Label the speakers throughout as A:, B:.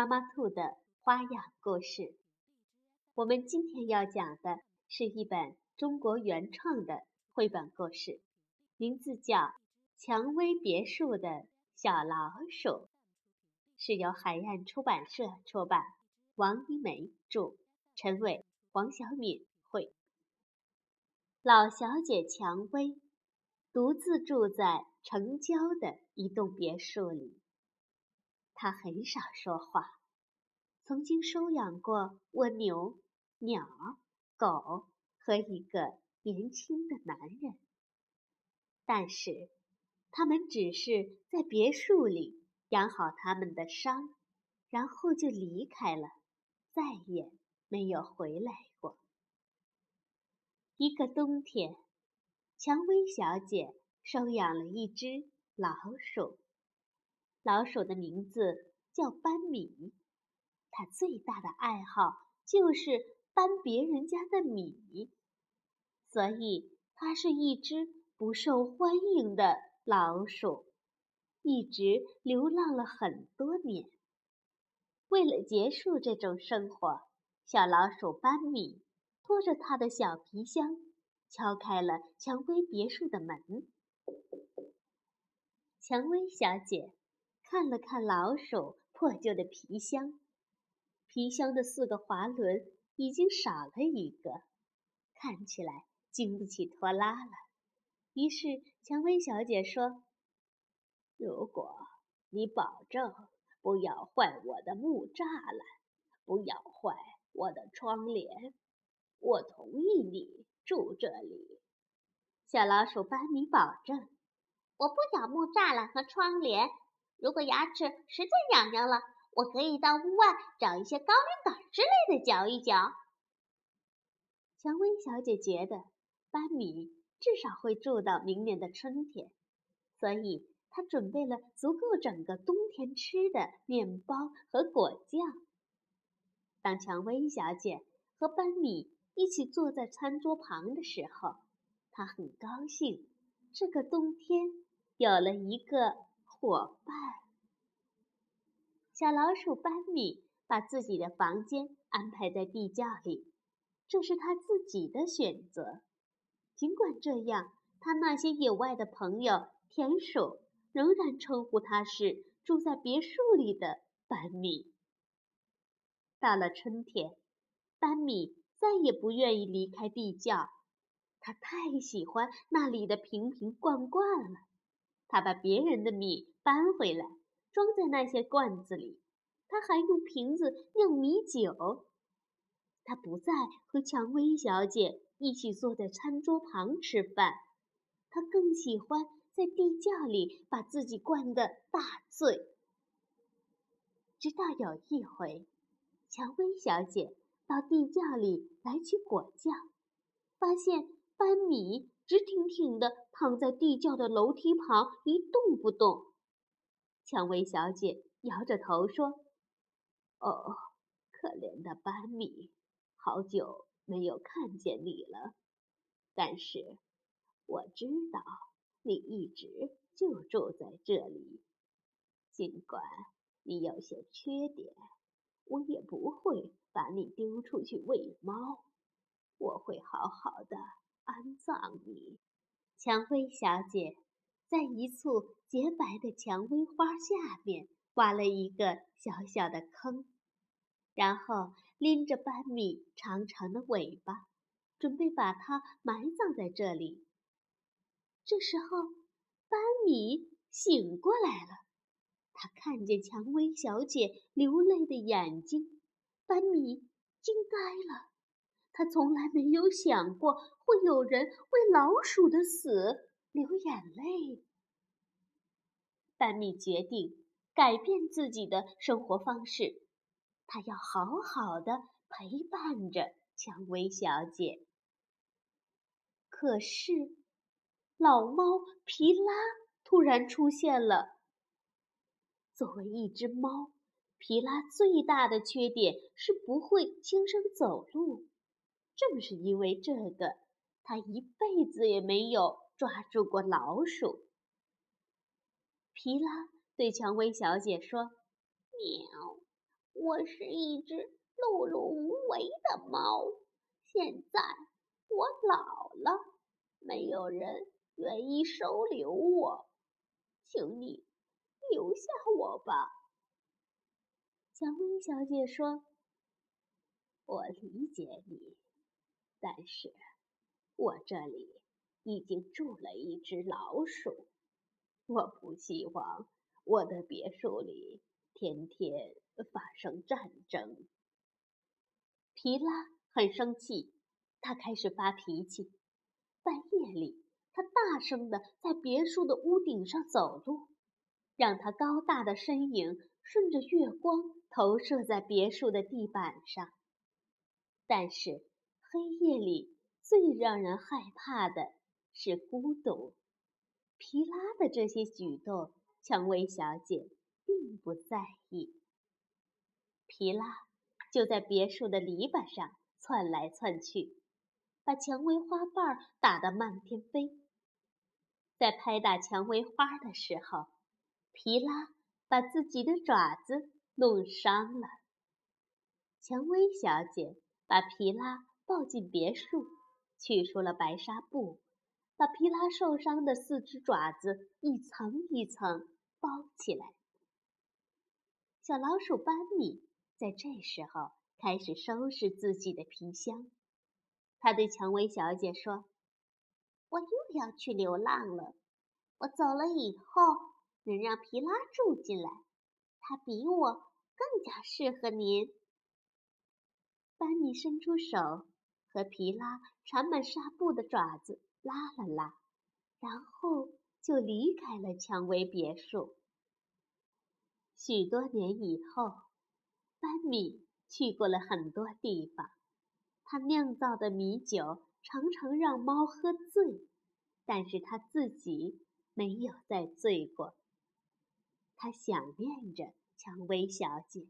A: 妈妈兔的花样故事。我们今天要讲的是一本中国原创的绘本故事，名字叫《蔷薇别墅的小老鼠》，是由海燕出版社出版，王一梅著，陈伟、黄晓敏绘。老小姐蔷薇独自住在城郊的一栋别墅里。他很少说话。曾经收养过蜗牛、鸟、狗和一个年轻的男人，但是他们只是在别墅里养好他们的伤，然后就离开了，再也没有回来过。一个冬天，蔷薇小姐收养了一只老鼠。老鼠的名字叫班米，它最大的爱好就是搬别人家的米，所以它是一只不受欢迎的老鼠，一直流浪了很多年。为了结束这种生活，小老鼠班米拖着他的小皮箱，敲开了蔷薇别墅的门。蔷薇小姐。看了看老鼠破旧的皮箱，皮箱的四个滑轮已经少了一个，看起来经不起拖拉了。于是蔷薇小姐说：“如果你保证不咬坏我的木栅栏，不咬坏我的窗帘，我同意你住这里。”小老鼠班尼保证：“
B: 我不咬木栅栏和窗帘。”如果牙齿实在痒痒了，我可以到屋外找一些高粱杆之类的嚼一嚼。
A: 蔷薇小姐觉得班米至少会住到明年的春天，所以她准备了足够整个冬天吃的面包和果酱。当蔷薇小姐和班米一起坐在餐桌旁的时候，她很高兴，这个冬天有了一个。伙伴，小老鼠班米把自己的房间安排在地窖里，这是他自己的选择。尽管这样，他那些野外的朋友田鼠仍然称呼他是住在别墅里的班米。到了春天，班米再也不愿意离开地窖，他太喜欢那里的瓶瓶罐罐了。他把别人的米搬回来，装在那些罐子里。他还用瓶子酿米酒。他不再和蔷薇小姐一起坐在餐桌旁吃饭，他更喜欢在地窖里把自己灌得大醉。直到有一回，蔷薇小姐到地窖里来取果酱，发现班米。直挺挺地躺在地窖的楼梯旁，一动不动。蔷薇小姐摇着头说：“哦，可怜的班米，好久没有看见你了。但是我知道你一直就住在这里。尽管你有些缺点，我也不会把你丢出去喂猫。我会好好的。”安葬你，蔷薇小姐在一簇洁白的蔷薇花下面挖了一个小小的坑，然后拎着班米长长的尾巴，准备把它埋葬在这里。这时候，班米醒过来了，他看见蔷薇小姐流泪的眼睛，班米惊呆了。他从来没有想过会有人为老鼠的死流眼泪。班米决定改变自己的生活方式，他要好好的陪伴着蔷薇小姐。可是，老猫皮拉突然出现了。作为一只猫，皮拉最大的缺点是不会轻声走路。正是因为这个，他一辈子也没有抓住过老鼠。皮拉对蔷薇小姐说：“
B: 喵，我是一只碌碌无为的猫。现在我老了，没有人愿意收留我，请你。”留下我吧，
A: 蔷薇小姐说：“我理解你，但是我这里已经住了一只老鼠，我不希望我的别墅里天天发生战争。”皮拉很生气，他开始发脾气。半夜里，他大声的在别墅的屋顶上走路。让他高大的身影顺着月光投射在别墅的地板上。但是黑夜里最让人害怕的是孤独。皮拉的这些举动，蔷薇小姐并不在意。皮拉就在别墅的篱笆上窜来窜去，把蔷薇花瓣打得漫天飞。在拍打蔷薇花的时候，皮拉把自己的爪子弄伤了。蔷薇小姐把皮拉抱进别墅，取出了白纱布，把皮拉受伤的四只爪子一层一层包起来。小老鼠班米在这时候开始收拾自己的皮箱。他对蔷薇小姐说：“
B: 我又要去流浪了。我走了以后。”能让皮拉住进来，他比我更加适合您。
A: 班尼伸出手，和皮拉缠满纱布的爪子拉了拉，然后就离开了蔷薇别墅。许多年以后，班米去过了很多地方，他酿造的米酒常常让猫喝醉，但是他自己没有再醉过。他想念着蔷薇小姐，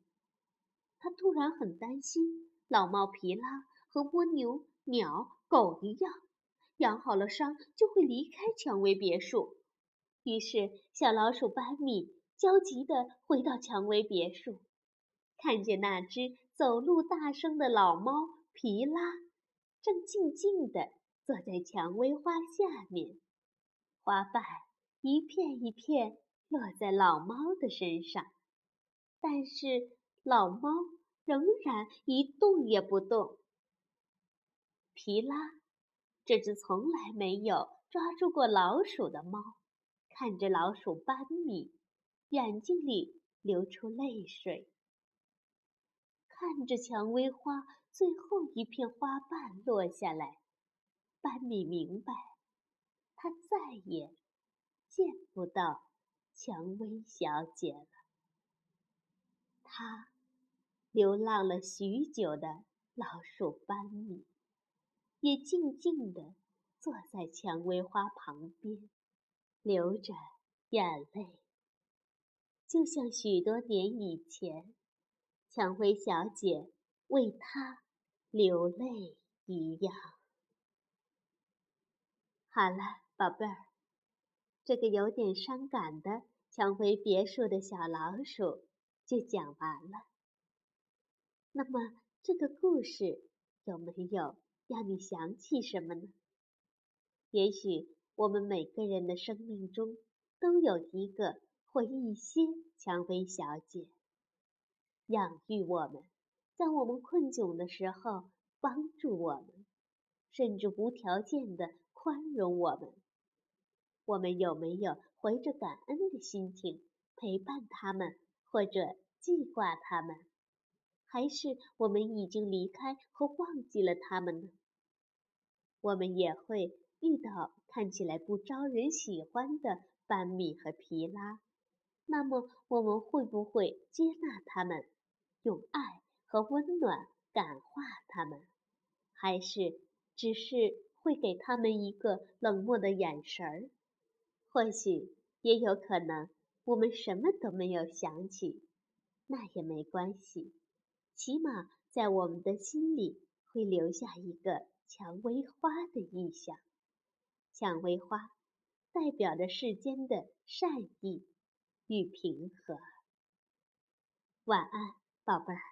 A: 他突然很担心老猫皮拉和蜗牛、鸟、狗一样，养好了伤就会离开蔷薇别墅。于是，小老鼠班米焦急地回到蔷薇别墅，看见那只走路大声的老猫皮拉，正静静地坐在蔷薇花下面，花瓣一片一片。落在老猫的身上，但是老猫仍然一动也不动。皮拉，这只从来没有抓住过老鼠的猫，看着老鼠班米，眼睛里流出泪水。看着蔷薇花最后一片花瓣落下来，班米明白，他再也见不到。蔷薇小姐了，他流浪了许久的老鼠班米，也静静地坐在蔷薇花旁边，流着眼泪，就像许多年以前，蔷薇小姐为他流泪一样。好了，宝贝儿。这个有点伤感的蔷薇别墅的小老鼠就讲完了。那么，这个故事有没有让你想起什么呢？也许我们每个人的生命中都有一个或一些蔷薇小姐，养育我们，在我们困窘的时候帮助我们，甚至无条件的宽容我们。我们有没有怀着感恩的心情陪伴他们，或者记挂他们？还是我们已经离开和忘记了他们呢？我们也会遇到看起来不招人喜欢的班米和皮拉，那么我们会不会接纳他们，用爱和温暖感化他们，还是只是会给他们一个冷漠的眼神儿？或许也有可能，我们什么都没有想起，那也没关系，起码在我们的心里会留下一个蔷薇花的意象。蔷薇花代表着世间的善意与平和。晚安，宝贝儿。